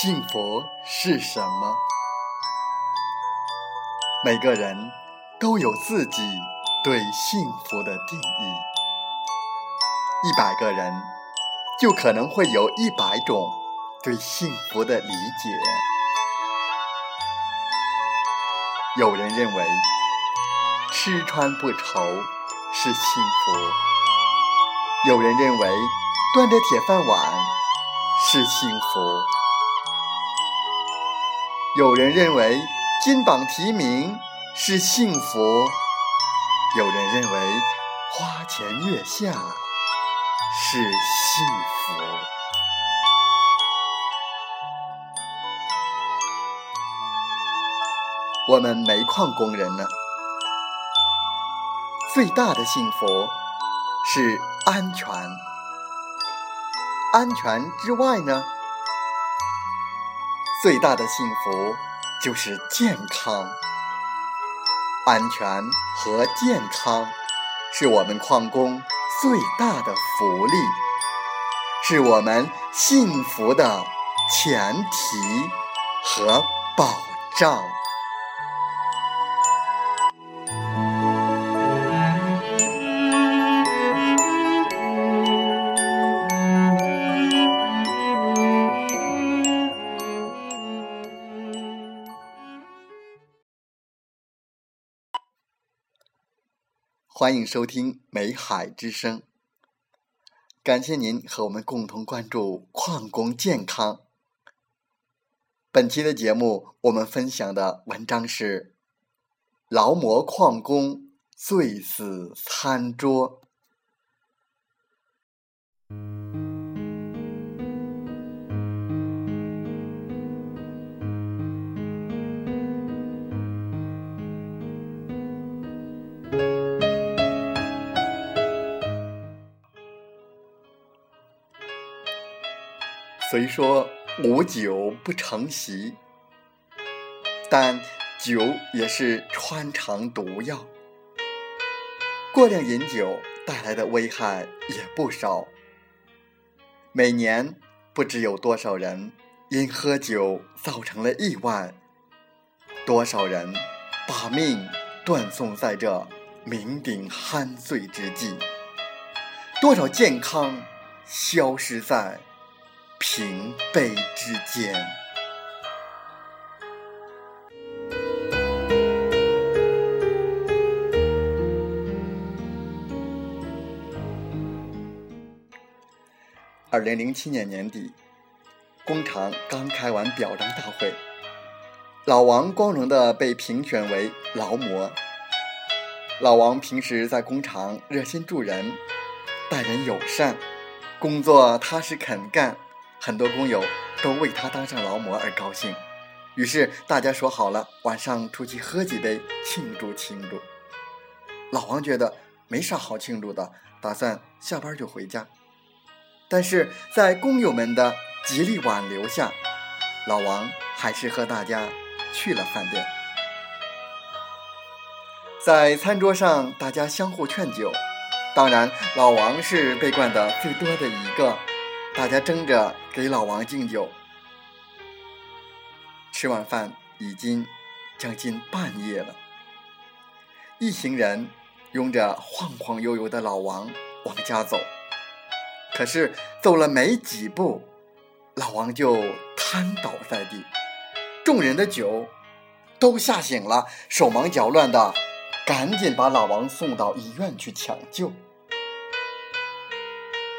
幸福是什么？每个人都有自己对幸福的定义。一百个人，就可能会有一百种对幸福的理解。有人认为吃穿不愁是幸福，有人认为端着铁饭碗是幸福。有人认为金榜题名是幸福，有人认为花前月下是幸福。我们煤矿工人呢，最大的幸福是安全。安全之外呢？最大的幸福就是健康、安全和健康，是我们矿工最大的福利，是我们幸福的前提和保障。欢迎收听《美海之声》，感谢您和我们共同关注矿工健康。本期的节目，我们分享的文章是《劳模矿工醉死餐桌》。虽说无酒不成席，但酒也是穿肠毒药。过量饮酒带来的危害也不少。每年不知有多少人因喝酒造成了意外，多少人把命断送在这酩酊酣醉之际，多少健康消失在。平辈之间。二零零七年年底，工厂刚开完表彰大会，老王光荣的被评选为劳模。老王平时在工厂热心助人，待人友善，工作踏实肯干。很多工友都为他当上劳模而高兴，于是大家说好了晚上出去喝几杯庆祝庆祝。老王觉得没啥好庆祝的，打算下班就回家。但是在工友们的极力挽留下，老王还是和大家去了饭店。在餐桌上，大家相互劝酒，当然老王是被灌的最多的一个。大家争着给老王敬酒。吃完饭已经将近半夜了，一行人拥着晃晃悠悠的老王往家走。可是走了没几步，老王就瘫倒在地，众人的酒都吓醒了，手忙脚乱的赶紧把老王送到医院去抢救。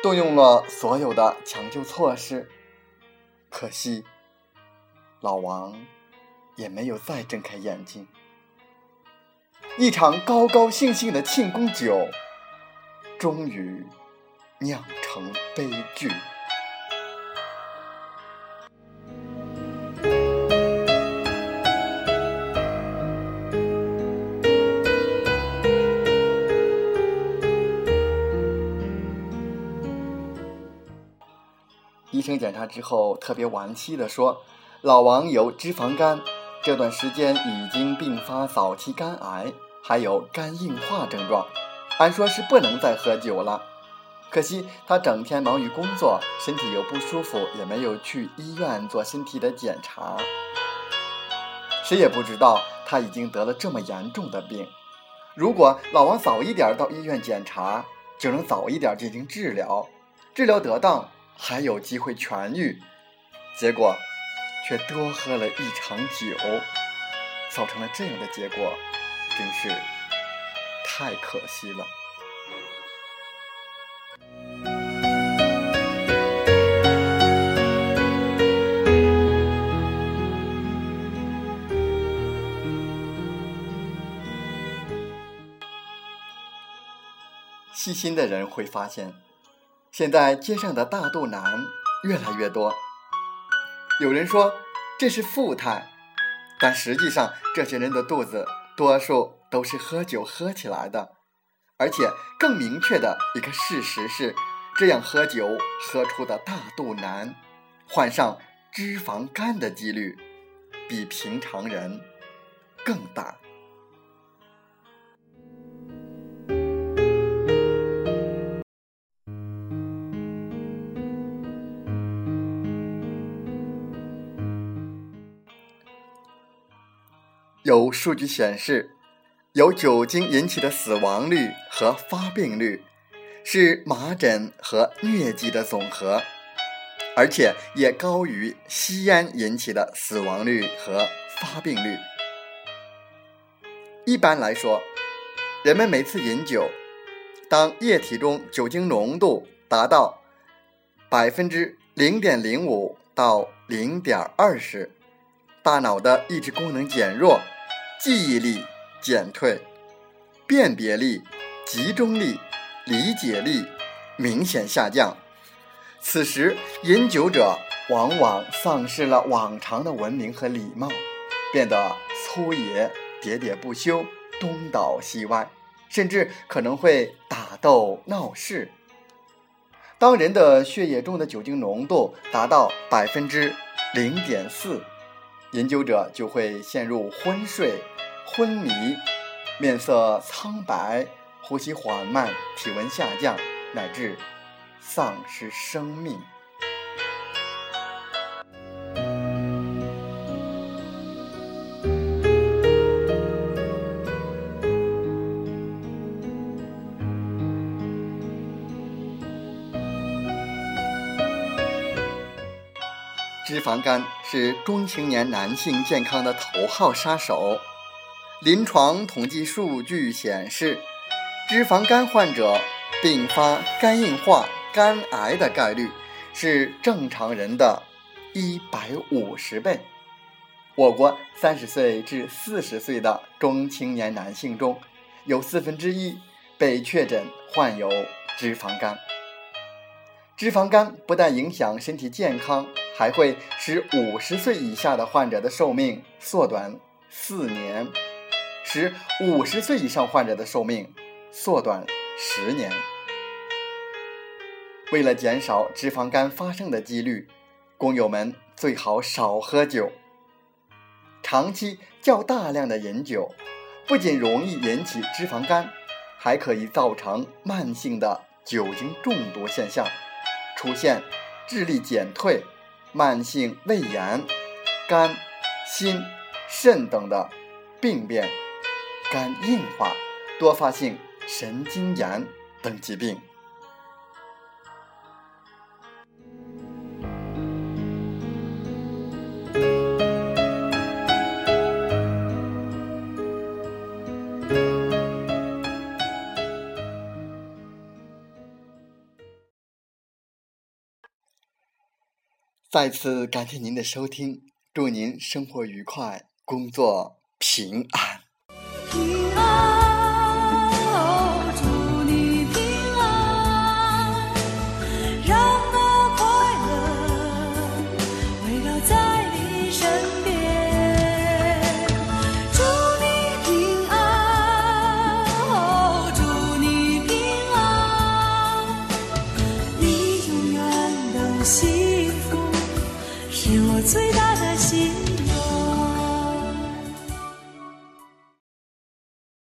动用了所有的抢救措施，可惜老王也没有再睁开眼睛。一场高高兴兴的庆功酒，终于酿成悲剧。医生检查之后，特别惋惜地说：“老王有脂肪肝，这段时间已经并发早期肝癌，还有肝硬化症状，按说是不能再喝酒了。”可惜他整天忙于工作，身体又不舒服，也没有去医院做身体的检查。谁也不知道他已经得了这么严重的病。如果老王早一点到医院检查，就能早一点进行治疗，治疗得当还有机会痊愈。结果却多喝了一场酒，造成了这样的结果，真是太可惜了。细心的人会发现，现在街上的大肚腩越来越多。有人说这是富态，但实际上这些人的肚子多数都是喝酒喝起来的。而且更明确的一个事实是，这样喝酒喝出的大肚腩，患上脂肪肝的几率比平常人更大。有数据显示，由酒精引起的死亡率和发病率是麻疹和疟疾的总和，而且也高于吸烟引起的死亡率和发病率。一般来说，人们每次饮酒，当液体中酒精浓度达到百分之零点零五到零点二时，大脑的抑制功能减弱。记忆力减退，辨别力、集中力、理解力明显下降。此时，饮酒者往往丧失了往常的文明和礼貌，变得粗野、喋喋不休、东倒西歪，甚至可能会打斗闹事。当人的血液中的酒精浓度达到百分之零点四。研究者就会陷入昏睡、昏迷、面色苍白、呼吸缓慢、体温下降，乃至丧失生命。脂肪肝是中青年男性健康的头号杀手。临床统计数据显示，脂肪肝患者并发肝硬化、肝癌的概率是正常人的一百五十倍。我国三十岁至四十岁的中青年男性中，有四分之一被确诊患有脂肪肝。脂肪肝不但影响身体健康，还会使五十岁以下的患者的寿命缩短四年，使五十岁以上患者的寿命缩短十年。为了减少脂肪肝发生的几率，工友们最好少喝酒。长期较大量的饮酒，不仅容易引起脂肪肝，还可以造成慢性的酒精中毒现象。出现智力减退、慢性胃炎、肝、心、肾等的病变、肝硬化、多发性神经炎等疾病。再次感谢您的收听，祝您生活愉快，工作平安。